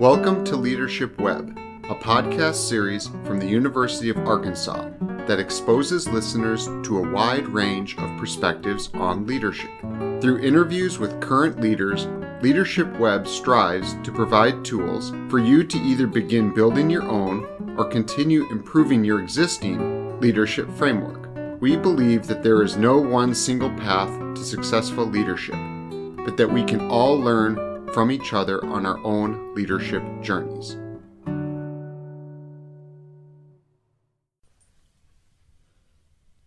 Welcome to Leadership Web, a podcast series from the University of Arkansas that exposes listeners to a wide range of perspectives on leadership. Through interviews with current leaders, Leadership Web strives to provide tools for you to either begin building your own or continue improving your existing leadership framework. We believe that there is no one single path to successful leadership, but that we can all learn from each other on our own leadership journeys.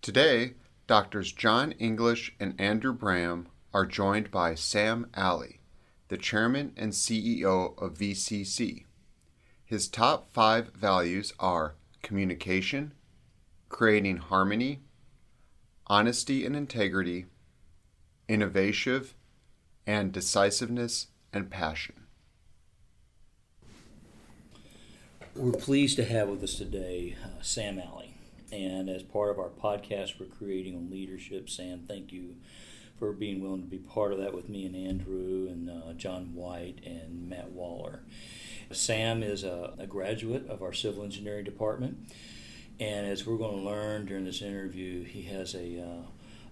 Today, Doctors John English and Andrew Bram are joined by Sam Alley, the chairman and CEO of VCC. His top five values are communication, creating harmony, honesty and integrity, innovation, and decisiveness and passion. We're pleased to have with us today uh, Sam Alley. And as part of our podcast we're creating on leadership, Sam, thank you for being willing to be part of that with me and Andrew and uh, John White and Matt Waller. Sam is a, a graduate of our civil engineering department. And as we're going to learn during this interview, he has a uh,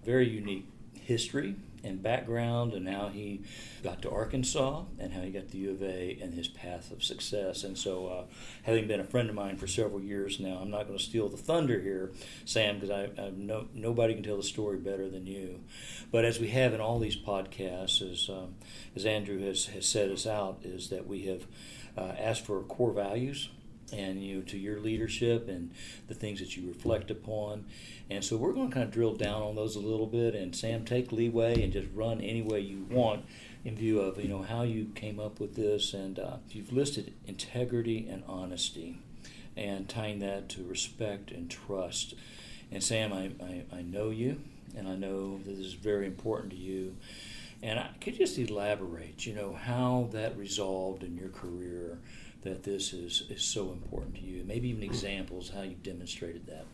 very unique history and background and how he got to Arkansas and how he got to U of A and his path of success. And so, uh, having been a friend of mine for several years now, I'm not going to steal the thunder here, Sam, because I, I no, nobody can tell the story better than you. But as we have in all these podcasts, as, um, as Andrew has, has set us out, is that we have uh, asked for core values and you know, to your leadership and the things that you reflect upon. And so we're going to kind of drill down on those a little bit. And Sam, take leeway and just run any way you want in view of you know how you came up with this. And uh, you've listed integrity and honesty, and tying that to respect and trust. And Sam, I, I, I know you, and I know this is very important to you. And I could just elaborate, you know, how that resolved in your career that this is, is so important to you? Maybe even examples how you've demonstrated that.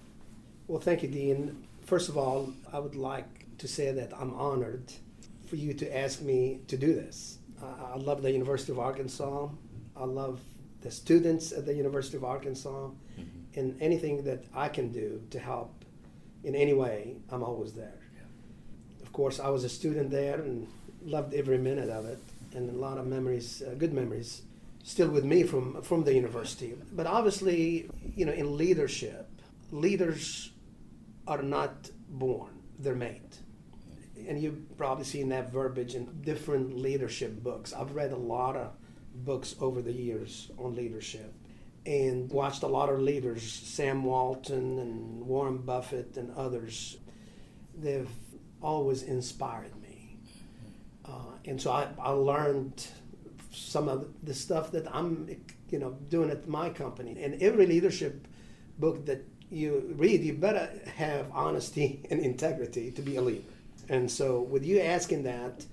Well, thank you, Dean. First of all, I would like to say that I'm honored for you to ask me to do this. I love the University of Arkansas. I love the students at the University of Arkansas. Mm-hmm. And anything that I can do to help in any way, I'm always there. Yeah. Of course, I was a student there and loved every minute of it, and a lot of memories, uh, good memories still with me from from the university. But obviously, you know, in leadership, leaders are not born; they're made. And you've probably seen that verbiage in different leadership books. I've read a lot of books over the years on leadership and watched a lot of leaders, Sam Walton and Warren Buffett and others. They've always inspired me. Uh, and so I, I learned some of the stuff that I'm, you know, doing at my company. And every leadership book that you read, you better have honesty and integrity to be a leader. And so, with you asking that,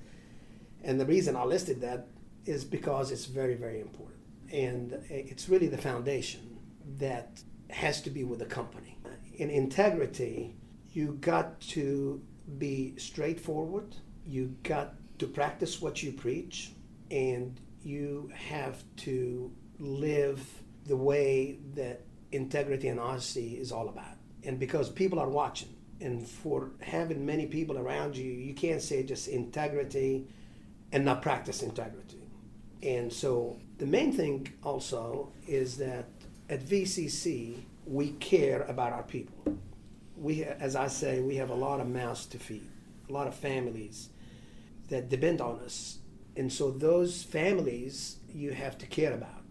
and the reason I listed that is because it's very, very important. And it's really the foundation that has to be with the company. In integrity, you got to be straightforward, you got to practice what you preach, and you have to live the way that integrity and honesty is all about. And because people are watching, and for having many people around you, you can't say just integrity and not practice integrity. And so the main thing also is that at VCC, we care about our people. We, as I say, we have a lot of mouths to feed, a lot of families that depend on us and so those families you have to care about,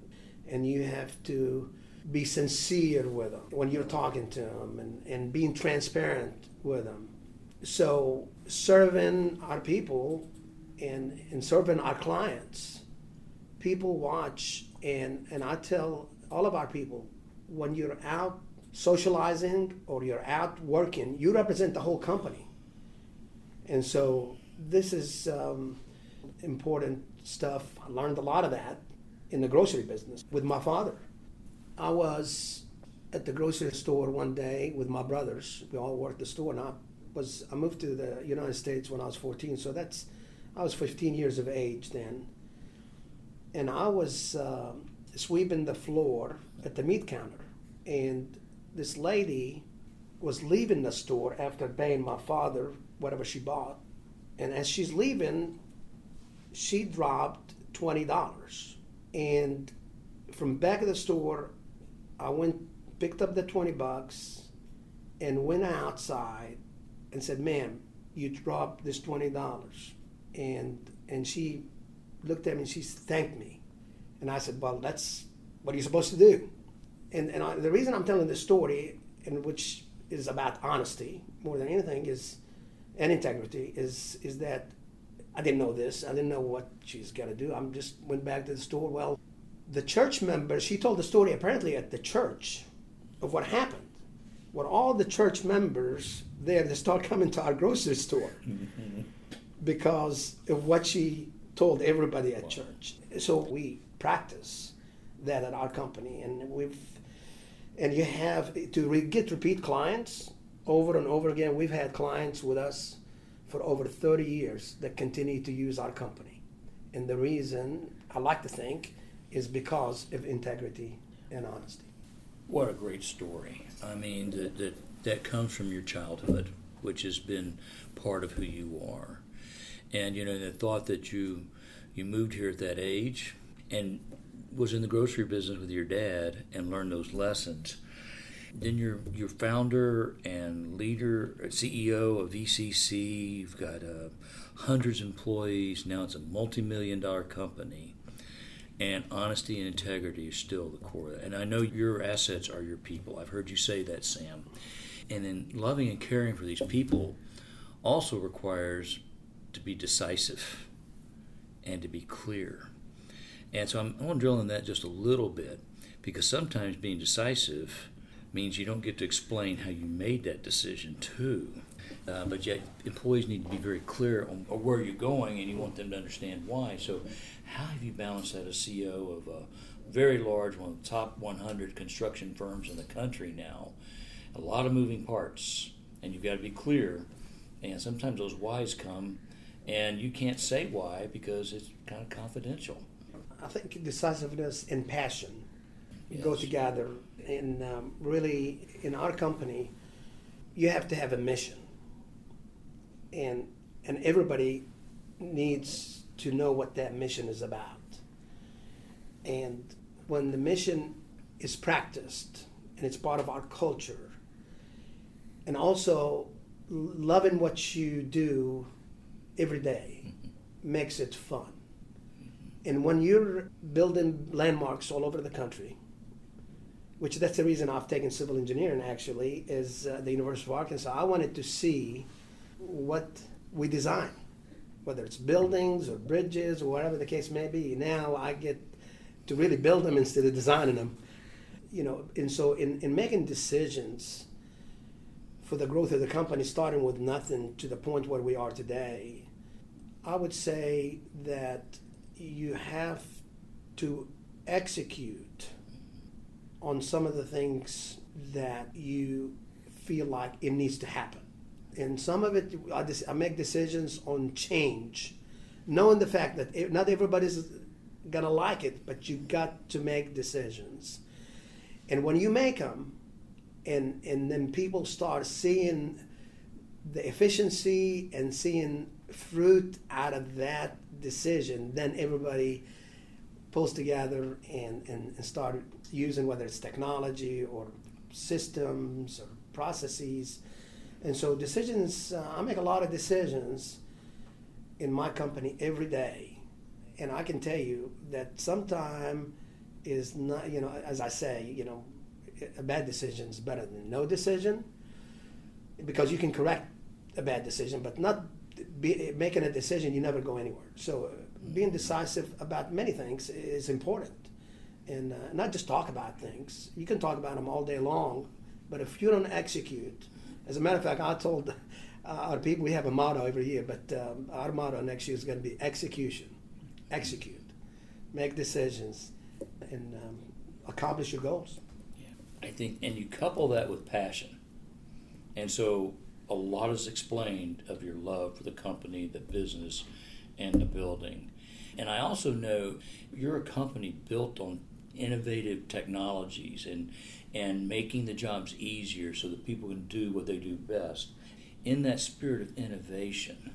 and you have to be sincere with them when you're talking to them and, and being transparent with them. So serving our people and, and serving our clients, people watch and, and I tell all of our people when you're out socializing or you're out working, you represent the whole company. And so this is um, important stuff. I learned a lot of that in the grocery business with my father. I was at the grocery store one day with my brothers. We all worked the store, and I was I moved to the United States when I was 14. So that's I was 15 years of age then. and I was uh, sweeping the floor at the meat counter, and this lady was leaving the store after paying my father whatever she bought, and as she's leaving, she dropped twenty dollars, and from back of the store, I went picked up the twenty bucks, and went outside, and said, "Ma'am, you dropped this twenty dollars," and and she looked at me and she thanked me, and I said, "Well, that's what are you supposed to do?" And and I, the reason I'm telling this story, in which is about honesty more than anything, is and integrity, is is that I didn't know this. I didn't know what she's gonna do. I'm just went back to the store. Well, the church member, she told the story apparently at the church of what happened. What all the church members there, they start coming to our grocery store because of what she told everybody at church. So we practice that at our company, and we've and you have to re- get repeat clients over and over again. We've had clients with us for over 30 years that continue to use our company, and the reason I like to think is because of integrity and honesty. What a great story! I mean, that that, that comes from your childhood, which has been part of who you are, and you know the thought that you you moved here at that age and was in the grocery business with your dad and learned those lessons. Then you're you're founder and leader, CEO of VCC. You've got uh, hundreds of employees. Now it's a multi-million dollar company, and honesty and integrity is still the core. And I know your assets are your people. I've heard you say that, Sam. And then loving and caring for these people also requires to be decisive and to be clear. And so I'm, want to drill in that just a little bit because sometimes being decisive means you don't get to explain how you made that decision too. Uh, but yet, employees need to be very clear on, where you're going, and you want them to understand why. So, how have you balanced that as CEO of a very large, one of the top 100 construction firms in the country now? A lot of moving parts, and you've got to be clear. And sometimes those whys come, and you can't say why because it's kind of confidential. I think decisiveness and passion Yes. go together. And um, really, in our company, you have to have a mission, and and everybody needs to know what that mission is about. And when the mission is practiced and it's part of our culture, and also loving what you do every day makes it fun. And when you're building landmarks all over the country, which that's the reason I've taken civil engineering actually, is uh, the University of Arkansas. I wanted to see what we design, whether it's buildings or bridges or whatever the case may be. Now I get to really build them instead of designing them. You know, and so in, in making decisions for the growth of the company, starting with nothing to the point where we are today, I would say that you have to execute on some of the things that you feel like it needs to happen. And some of it, I, just, I make decisions on change, knowing the fact that not everybody's to like it, but you got to make decisions. And when you make them, and, and then people start seeing the efficiency and seeing fruit out of that decision, then everybody pulls together and, and, and start using whether it's technology or systems or processes. And so decisions, uh, I make a lot of decisions in my company every day. And I can tell you that sometime is not, you know, as I say, you know, a bad decision is better than no decision because you can correct a bad decision, but not be, making a decision, you never go anywhere. So uh, being decisive about many things is important. And uh, not just talk about things. You can talk about them all day long, but if you don't execute, as a matter of fact, I told uh, our people we have a motto every year, but um, our motto next year is going to be execution. Execute, make decisions, and um, accomplish your goals. I think, and you couple that with passion. And so a lot is explained of your love for the company, the business, and the building. And I also know you're a company built on innovative technologies and and making the jobs easier so that people can do what they do best. In that spirit of innovation,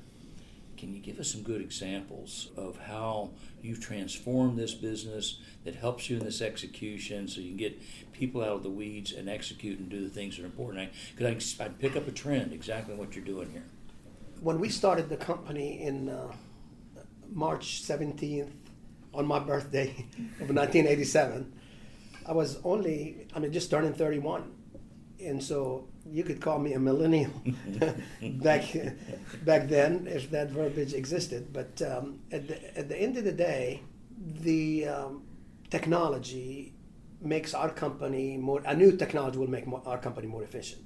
can you give us some good examples of how you've transformed this business that helps you in this execution so you can get people out of the weeds and execute and do the things that are important? Because I, I pick up a trend exactly what you're doing here. When we started the company in uh, March 17th, on my birthday of 1987, I was only, I mean, just turning 31. And so you could call me a millennial back back then, if that verbiage existed. But um, at, the, at the end of the day, the um, technology makes our company more. A new technology will make more, our company more efficient.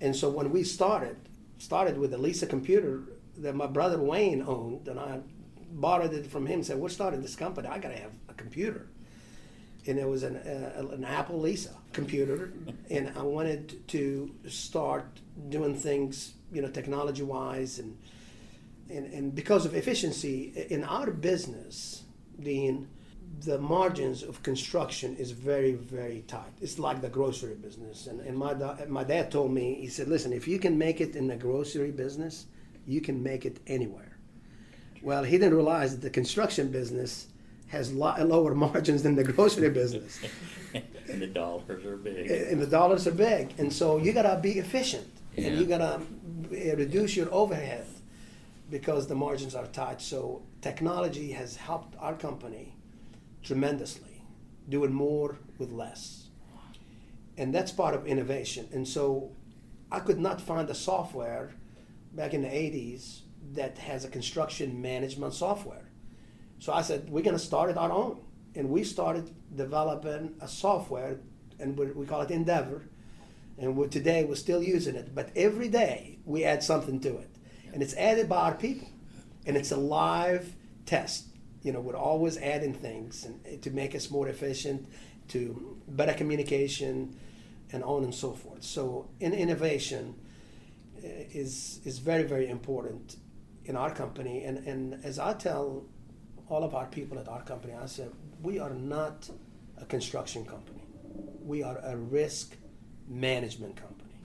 And so when we started, started with a Lisa computer that my brother Wayne owned, and I borrowed it from him. Said, "We're starting this company. I got to have a computer." and it was an, uh, an Apple Lisa computer, and I wanted to start doing things, you know, technology wise, and, and and because of efficiency in our business, Dean, the margins of construction is very very tight. It's like the grocery business, and and my my dad told me he said, listen, if you can make it in the grocery business, you can make it anywhere. Well, he didn't realize that the construction business has lower margins than the grocery business. and the dollars are big. And the dollars are big. And so you got to be efficient. Yeah. And you got to uh, reduce your overhead because the margins are tight. So technology has helped our company tremendously, doing more with less. And that's part of innovation. And so I could not find a software back in the 80s that has a construction management software. So I said, we're going to start it our own. And we started developing a software, and we call it Endeavor. And we're, today we're still using it. But every day we add something to it. And it's added by our people. And it's a live test. You know, we're always adding things and, to make us more efficient, to better communication, and on and so forth. So, in innovation uh, is is very very important in our company. And and as I tell all of our people at our company, I said, we are not a construction company. We are a risk management company.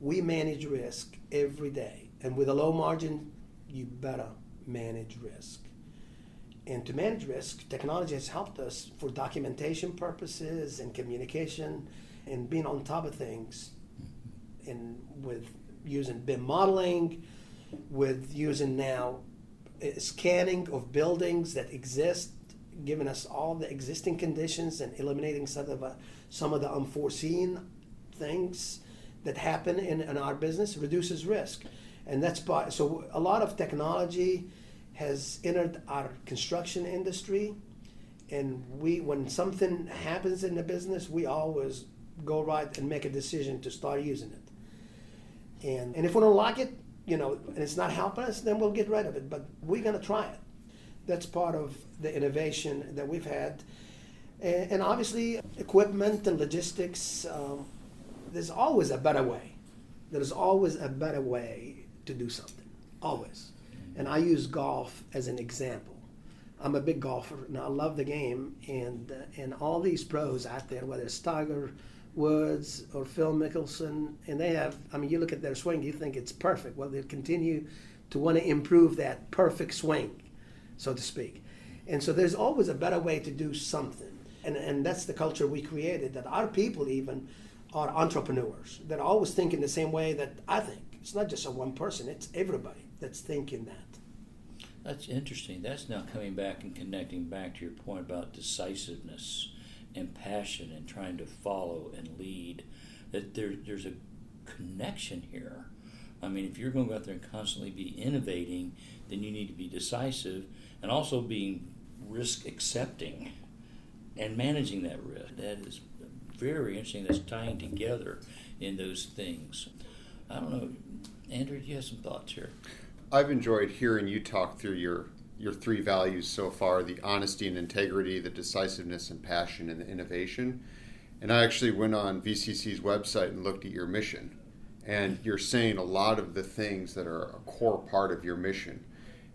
We manage risk every day. And with a low margin, you better manage risk. And to manage risk, technology has helped us for documentation purposes and communication and being on top of things and with using BIM modeling, with using now scanning of buildings that exist, giving us all the existing conditions and eliminating some of, uh, some of the unforeseen things that happen in, in our business reduces risk. And that's by, so a lot of technology has entered our construction industry. And we, when something happens in the business, we always go right and make a decision to start using it. And, and if we don't like it, you know, and it's not helping us, then we'll get rid of it. But we're going to try it. That's part of the innovation that we've had. And, obviously, equipment and logistics, um, there's always a better way. There's always a better way to do something. Always. And I use golf as an example. I'm a big golfer and I love the game. And, and all these pros out there, whether it's Tiger, Woods or Phil Mickelson, and they have, I mean, you look at their swing, you think it's perfect. Well, they continue to want to improve that perfect swing, so to speak. And so there's always a better way to do something. And, and that's the culture we created, that our people even are entrepreneurs. They're always thinking the same way that I think. It's not just a one person, it's everybody that's thinking that. That's interesting. That's now coming back and connecting back to your point about decisiveness and passion and trying to follow and lead. That there, there's a connection here. I mean, if you're going to go out there and constantly be innovating, then you need to be decisive and also being risk accepting and managing that risk. That is very interesting. That's tying together in those things. I don't know, Andrew, do you have some thoughts here? I've enjoyed hearing you talk through your your three values so far the honesty and integrity, the decisiveness and passion, and the innovation. And I actually went on VCC's website and looked at your mission. And you're saying a lot of the things that are a core part of your mission.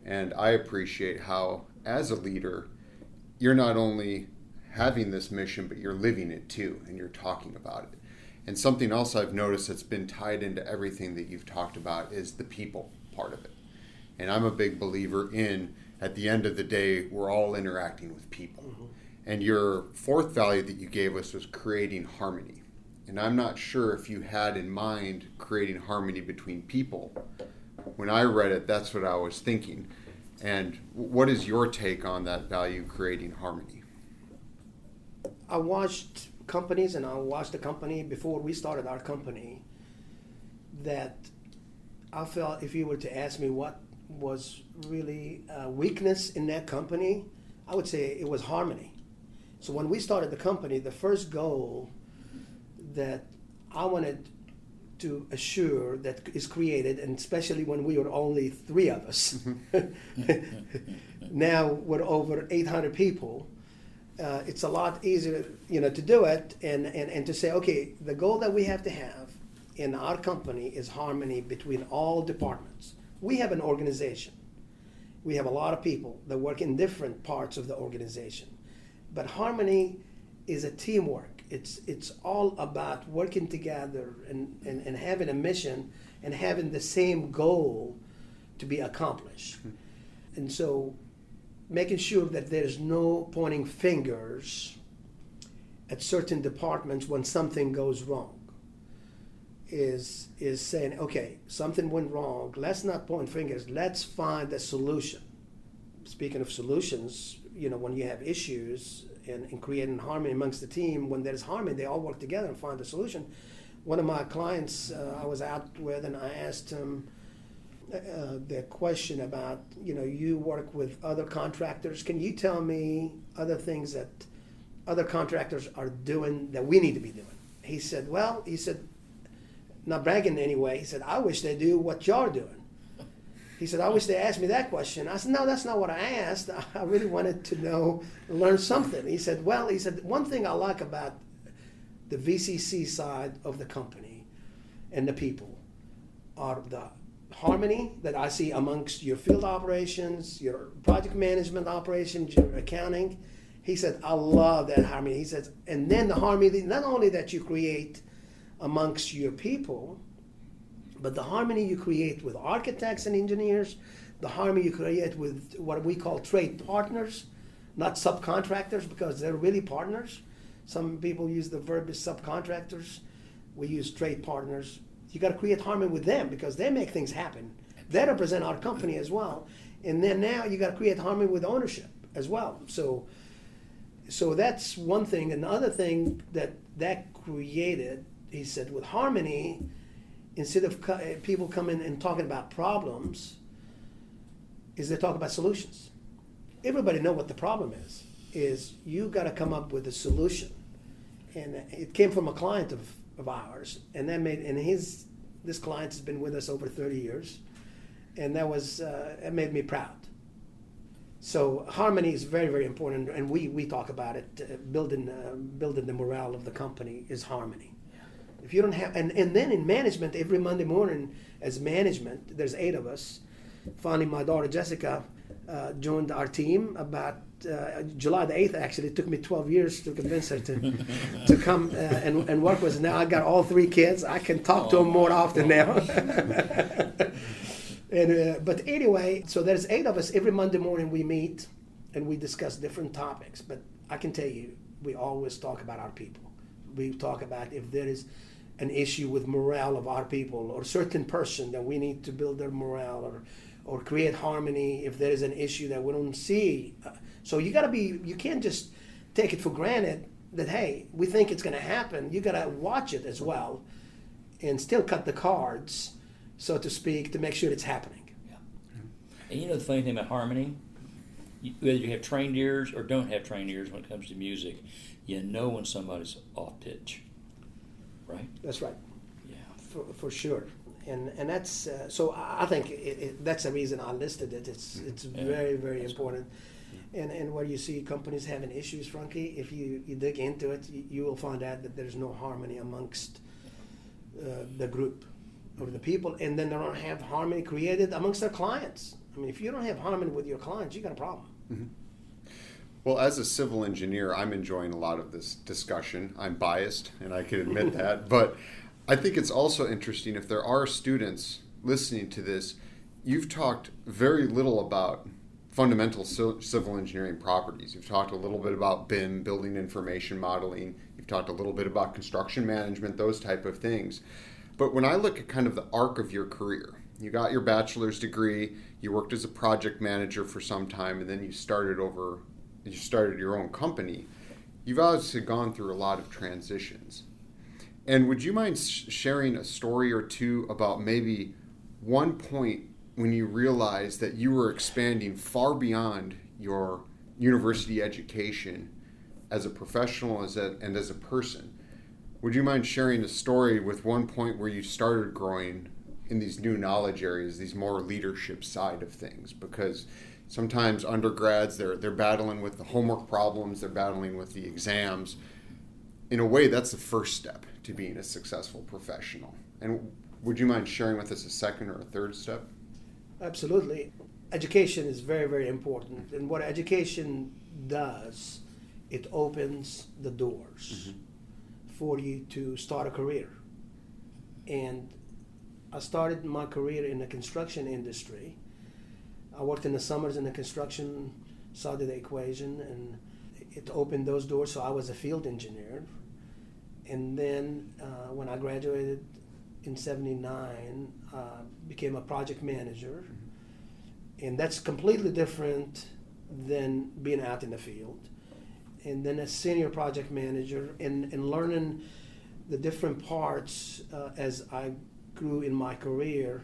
And I appreciate how as a leader, you're not only having this mission, but you're living it too, and you're talking about it. And something else I've noticed that's been tied into everything that you've talked about is the people part of it. And I'm a big believer in, at the end of the day, we're all interacting with people. Mm-hmm. And your fourth value that you gave us was creating harmony. And I'm not sure if you had in mind creating harmony between people. When I read it, that's what I was thinking. And what is your take on that value creating harmony? I watched companies and I watched the company before we started our company that I felt if you were to ask me what was really a weakness in that company, I would say it was harmony. So when we started the company, the first goal that I wanted to assure that is created, and especially when we were only three of us. now we're over 800 people. Uh, it's a lot easier, you know, to do it and, and, and to say, okay, the goal that we have to have in our company is harmony between all departments. We have an organization. We have a lot of people that work in different parts of the organization. But harmony is a teamwork it's it's all about working together and, and, and having a mission and having the same goal to be accomplished. Hmm. And so making sure that there's no pointing fingers at certain departments when something goes wrong is is saying okay something went wrong let's not point fingers let's find a solution speaking of solutions you know when you have issues and, and creating harmony amongst the team. When there's harmony, they all work together and find a solution. One of my clients uh, I was out with, and I asked him uh, the question about, you know, you work with other contractors. Can you tell me other things that other contractors are doing that we need to be doing? He said, well, he said, not bragging anyway. He said, I wish they do what you're doing. He said, I wish they asked me that question. I said, No, that's not what I asked. I really wanted to know, learn something. He said, Well, he said, one thing I like about the VCC side of the company and the people are the harmony that I see amongst your field operations, your project management operations, your accounting. He said, I love that harmony. He says, and then the harmony, not only that you create amongst your people, but the harmony you create with architects and engineers, the harmony you create with what we call trade partners, not subcontractors, because they're really partners. Some people use the verb as subcontractors. We use trade partners. You got to create harmony with them because they make things happen. They represent our company as well. And then now you got to create harmony with ownership as well. So, so that's one thing. Another thing that that created, he said, with harmony instead of co- eh, people coming and talking about problems, is they talk about solutions. Everybody know what the problem is. Is you got to come up with a solution, and it came from a client of, of ours, and that made and his this client has been with us over thirty years, and that was uh, it made me proud. So harmony is very very important, and we we talk about it. Uh, building uh, building the morale of the company is harmony if you don't have, and, and then in management, every Monday morning as management, there's eight of us. Finally, my daughter Jessica uh, joined our team about uh, July the 8th, actually. It took me 12 years to convince her to, to come uh, and, and work with us. Now I got all three kids. I can talk to them more often now. and, uh, but anyway, so there's eight of us. Every Monday morning we meet and we discuss different topics. But I can tell you, we always talk about our people. We talk about if there is an issue with morale of our people or certain person that we need to build their morale or or create harmony if there is an issue that we don't see. Uh, so you got to be you can't just take it for granted that hey we think it's going to happen. You got to watch it as well and still cut the cards so to speak to make sure it's happening. Yeah. and you know the funny thing about harmony? Whether you have trained ears or don't have trained ears when it comes to music you know when somebody's off pitch right? That's right. Yeah, for, for sure. And and that's uh, so. I think it, it, that's the reason I listed it. It's mm-hmm. it's yeah. very very that's important. Cool. And and where you see companies having issues, Frankie, if you, you dig into it, you, you will find out that there's no harmony amongst uh, the group of the people, and then they don't have harmony created amongst their clients. I mean, if you don't have harmony with your clients, you got a problem. Well, as a civil engineer, I'm enjoying a lot of this discussion. I'm biased, and I can admit that. But I think it's also interesting if there are students listening to this, you've talked very little about fundamental civil engineering properties. You've talked a little bit about BIM, building information modeling. You've talked a little bit about construction management, those type of things. But when I look at kind of the arc of your career, you got your bachelor's degree, you worked as a project manager for some time, and then you started over, you started your own company. You've obviously gone through a lot of transitions. And would you mind sharing a story or two about maybe one point when you realized that you were expanding far beyond your university education as a professional as a, and as a person. Would you mind sharing a story with one point where you started growing in these new knowledge areas, these more leadership side of things? Because sometimes undergrads they're they're battling with the homework problems, they're battling with the exams. In a way, that's the first step to being a successful professional. And would you mind sharing with us a second or a third step? Absolutely. Education is very, very important. And what education does, it opens the doors mm-hmm. for you to start a career. And I started my career in the construction industry. I worked in the summers in the construction side of the equation, and it opened those doors. So I was a field engineer. And then uh, when I graduated in 79 uh, became a project manager mm-hmm. and that's completely different than being out in the field and then a senior project manager and, and learning the different parts uh, as i grew in my career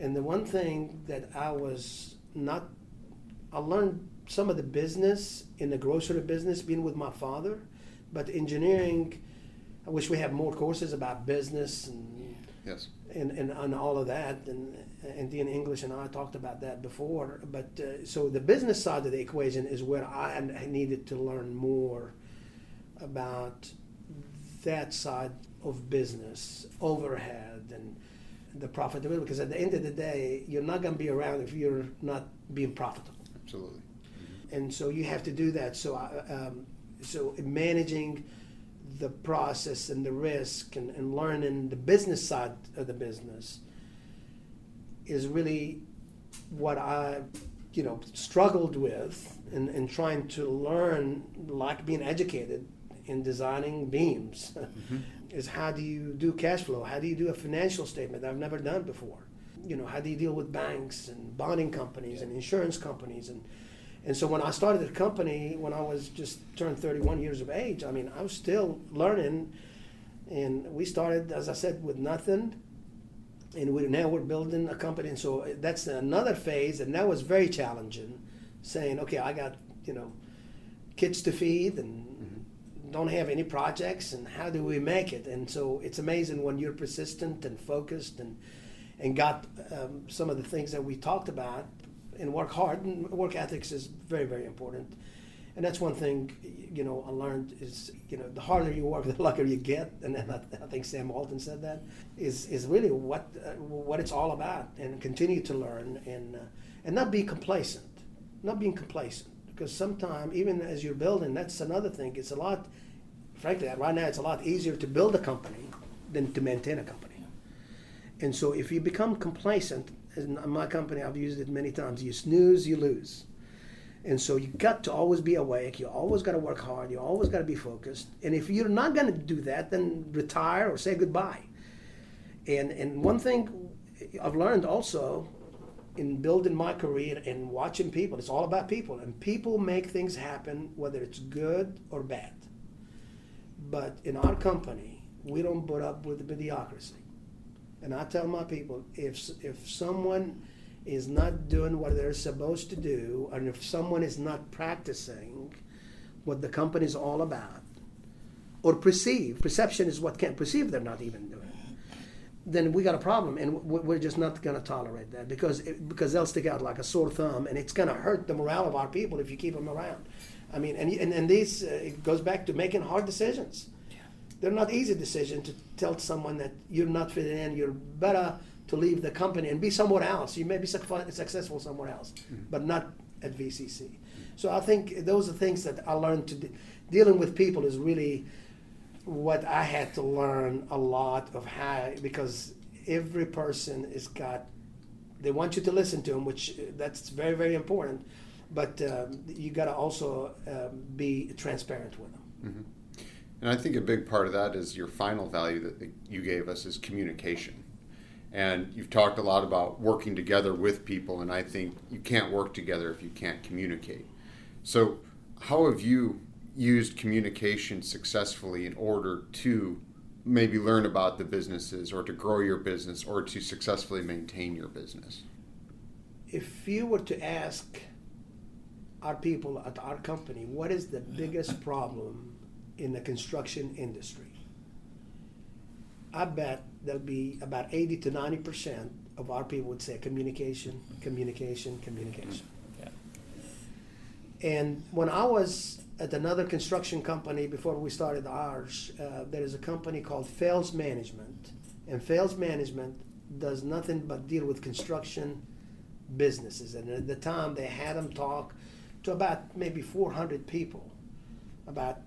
and the one thing that i was not i learned some of the business in the grocery business being with my father but engineering i wish we had more courses about business and Yes. And, and, and all of that, and, and Dean English and I talked about that before. But uh, so the business side of the equation is where I needed to learn more about that side of business, overhead, and the profitability. Because at the end of the day, you're not going to be around if you're not being profitable. Absolutely. Mm-hmm. And so you have to do that. So, um, so managing the process and the risk and, and learning the business side of the business is really what I, you know, struggled with in, in trying to learn, like being educated in designing beams, mm-hmm. is how do you do cash flow? How do you do a financial statement that I've never done before? You know, how do you deal with banks and bonding companies and insurance companies and and so when I started the company, when I was just turned 31 years of age, I mean, I was still learning. And we started, as I said, with nothing. And we, now we're building a company. And so that's another phase. And that was very challenging, saying, okay, I got, you know, kids to feed and. Don't have any projects. And how do we make it? And so it's amazing when you're persistent and focused and, and got um, some of the things that we talked about and work hard. And work ethics is very, very important. And that's one thing, you know, I learned is, you know, the harder you work, the luckier you get. And I, I think Sam Walton said that is is really what uh, what it's all about. And continue to learn and uh, and not be complacent, not being complacent. Because sometimes, even as you're building, that's another thing. It's a lot, frankly, right now it's a lot easier to build a company than to maintain a company. And so if you become complacent, in my company, I've used it many times. You snooze, you lose. And so you got to always be awake. You always got to work hard. You always got to be focused. And if you're not going to do that, then retire or say goodbye. And and one thing I've learned also in building my career and watching people, it's all about people. And people make things happen, whether it's good or bad. But in our company, we don't put up with the mediocrity. And I tell my people if, if someone is not doing what they're supposed to do, and if someone is not practicing what the company is all about, or perceive, perception is what can't perceive they're not even doing, then we got a problem, and we're just not going to tolerate that because it, because they'll stick out like a sore thumb, and it's going to hurt the morale of our people if you keep them around. I mean, and and, and these uh, it goes back to making hard decisions they're not easy decisions to tell someone that you're not fitting in. You're better to leave the company and be somewhere else. You may be successful somewhere else, mm-hmm. but not at VCC. So I think those are things that I learned to de- dealing with people is really what I had to learn a lot of how because every person is got they want you to listen to them, which uh, that's very very important. But um, you got to also um, be transparent with them. Mm-hmm. And I think a big part of that is your final value that you gave us is communication. And you've talked a lot about working together with people, and I think you can't work together if you can't communicate. So, how have you used communication successfully in order to maybe learn about the businesses or to grow your business or to successfully maintain your business? If you were to ask our people at our company, what is the biggest problem in the construction industry? I bet there'll be about 80 to 90 percent of our people would say communication, communication, communication. Yeah. And when I was at another construction company before we started ours, uh, there is a company called Fails Management, and Fails Management does nothing but deal with construction businesses. And at the time, they had them talk to about maybe 400 people about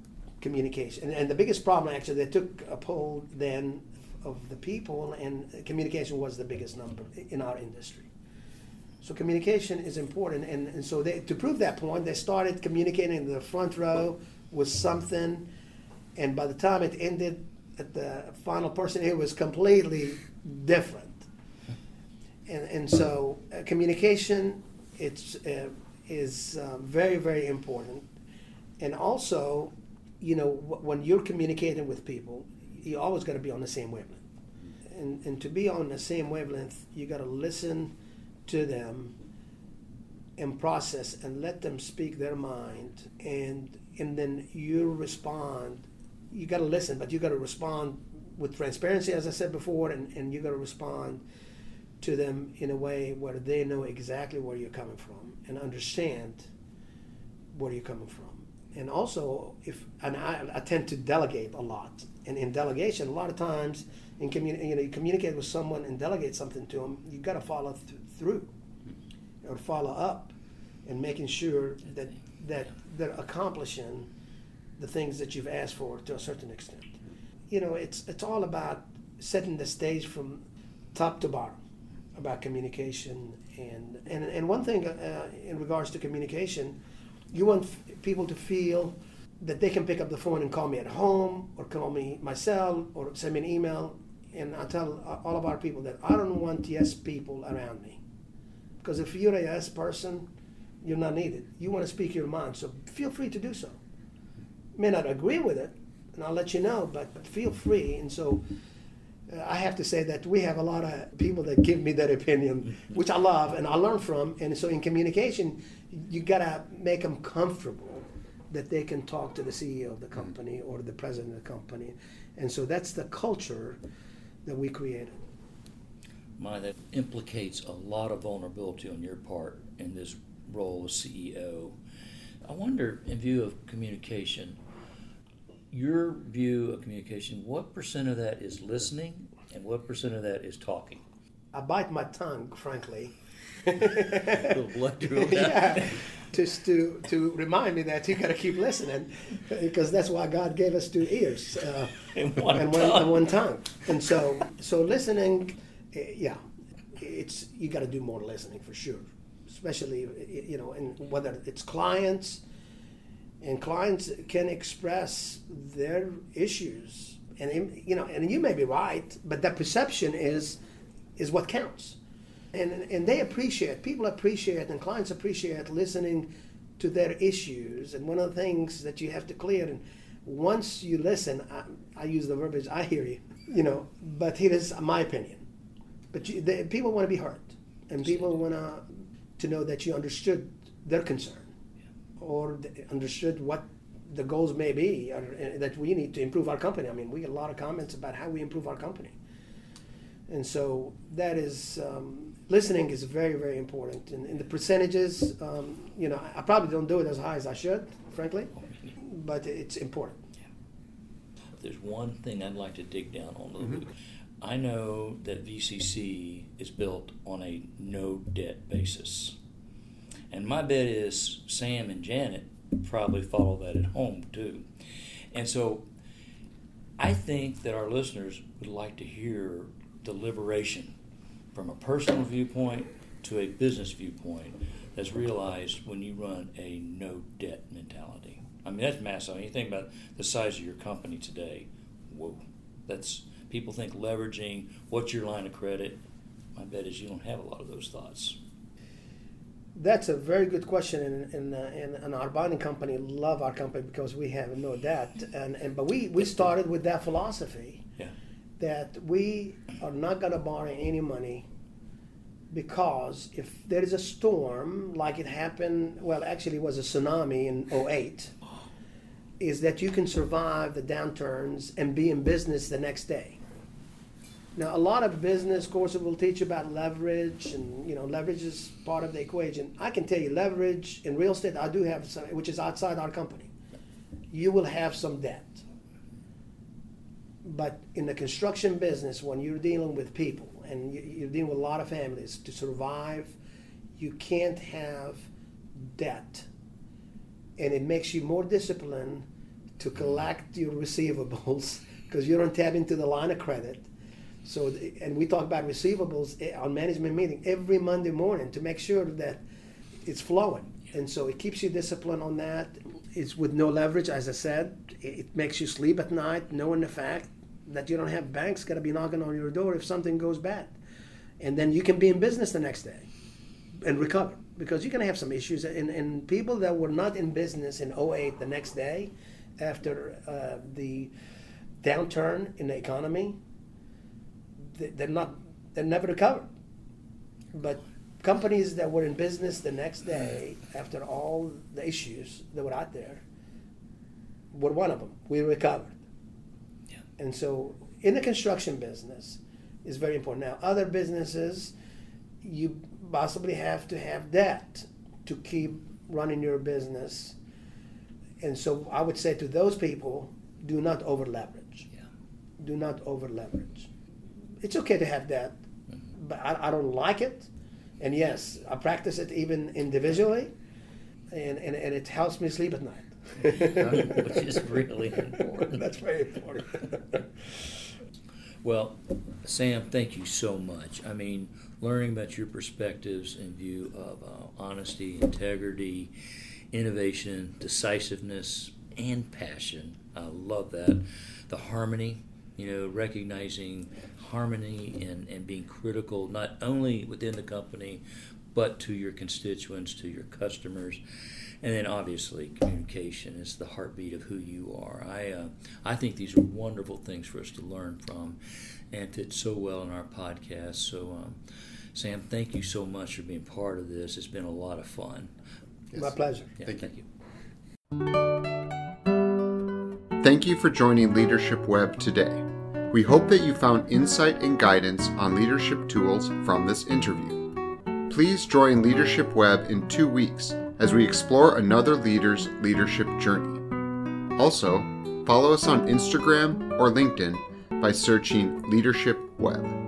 communication. And, and the biggest problem, actually, they took a poll then of the people, and communication was the biggest number in our industry. So communication is important, and, and so they, to prove that point, they started communicating in the front row with something, and by the time it ended at the final person, it was completely different. And, and so uh, communication it's, uh, is uh, very, very important. And also, you know, w- when you're communicating with people, you always got to be on the same wavelength. And, and to be on the same wavelength, you got to listen to them and process and let them speak their mind and and then you respond. You got to listen but you got to respond with transparency as i said before and, and you got to respond to them in a way where they know exactly where you're coming from and understand where you're coming from. And also if and i, I tend to delegate a lot. And in delegation a lot of times in communi- you know you communicate with someone and delegate something to them You've got to follow th- through. Or follow up and making sure that that they're accomplishing the things that you've asked for to a certain extent. You know, it's it's all about setting the stage from top to bottom about communication and and, and one thing uh, in regards to communication, you want f- people to feel that they can pick up the phone and call me at home or call me myself or send me an email and I tell all of our people that I don't want yes people around me because if you're a yes person, you're not needed. You want to speak your mind, so feel free to do so. May not agree with it, and I'll let you know, but feel free. And so uh, I have to say that we have a lot of people that give me that opinion, which I love and I learn from. And so in communication, you got to make them comfortable that they can talk to the CEO of the company or the president of the company. And so that's the culture that we created my that implicates a lot of vulnerability on your part in this role as CEO. I wonder, in view of communication, your view of communication, what percent of that is listening and what percent of that is talking? I bite my tongue, frankly. yeah, just to to remind me that you got to keep listening, because that's why God gave us two ears uh, and, one, and, one, and one tongue. And so, so listening Eh, yeah, it's you got to do more listening for sure, especially you know, and whether it's clients, and clients can express their issues, and you know, and you may be right, but that perception is is what counts, and and they appreciate people appreciate and clients appreciate listening to their issues, and one of the things that you have to clear and once you listen, I, I use the verbiage I hear you, you know, but here is my opinion. But you, the, people want to be heard, and people want to to know that you understood their concern, or understood what the goals may be, or uh, that we need to improve our company. I mean, we get a lot of comments about how we improve our company, and so that is um, listening is very very important. And, and the percentages, um, you know, I probably don't do it as high as I should, frankly, but it's important. There's one thing I'd like to dig down on a little mm-hmm. bit I know that VCC is built on a no debt basis. And my bet is Sam and Janet probably follow that at home too. And so I think that our listeners would like to hear deliberation from a personal viewpoint to a business viewpoint that's realized when you run a no debt mentality. I mean, that's massive. I mean, you think about the size of your company today. Whoa. That's people think leveraging what's your line of credit. My bet is you don't have a lot of those thoughts. That's a very good question, and, and, uh, and, and our bonding company love our company because we have no debt, and, and but we, we started with that philosophy Yeah. That we are not going to borrow any money because if there is a storm like it happened, well, actually it was a tsunami in 08, is that you can survive the downturns and be in business the next day. Now, a lot of business courses will teach about leverage, and you know, leverage is part of the equation. I can tell you, leverage in real estate, I do have some, which is outside our company. You will have some debt, but in the construction business, when you're dealing with people and you- you're dealing with a lot of families, to survive, you can't have debt, and it makes you more disciplined to collect your receivables because you don't tap into the line of credit. So, and we talk about receivables eh, on management meeting every Monday morning to make sure that it's flowing. And so it keeps you disciplined on that. It's with no leverage, as I said. It makes you sleep at night, knowing the fact that you don't have banks got to be knocking on your door if something goes bad. And then you can be in business the next day and recover because you're going to have some issues. And, and people that were not in business in 08 the next day after uh, the downturn in the economy, they're not, they're never recovered. But companies that were in business the next day after all the issues that were out there were one of them. We recovered. Yeah. And so in the construction business is very important. Now, other businesses, you possibly have to have debt to keep running your business. And so I would say to those people, do not over leverage. Yeah. Do not over leverage. It's okay to have debt, mm-hmm. but I, I don't like it. And yes, I practice it even individually, and, and, and it helps me sleep at night. Which is really important. That's very important. Well, Sam, thank you so much. I mean, learning about your perspectives in view of uh, honesty, integrity, innovation, decisiveness, and passion. I love that. The harmony, you know, recognizing harmony and, and being critical not only within the company, but to your constituents, to your customers. And then obviously communication is the heartbeat of who you are. I uh, I think these are wonderful things for us to learn from, and fit so well in our podcast. So, um, Sam, thank you so much for being part of this. It's been a lot of fun. My pleasure. Yeah, Thank you. thank you. Thank you for joining Leadership Web today. We hope that you found insight and guidance on leadership tools from this interview. Please join Leadership Web in two weeks as we explore another leader's leadership journey. Also, follow us on Instagram or LinkedIn by searching Leadership Web.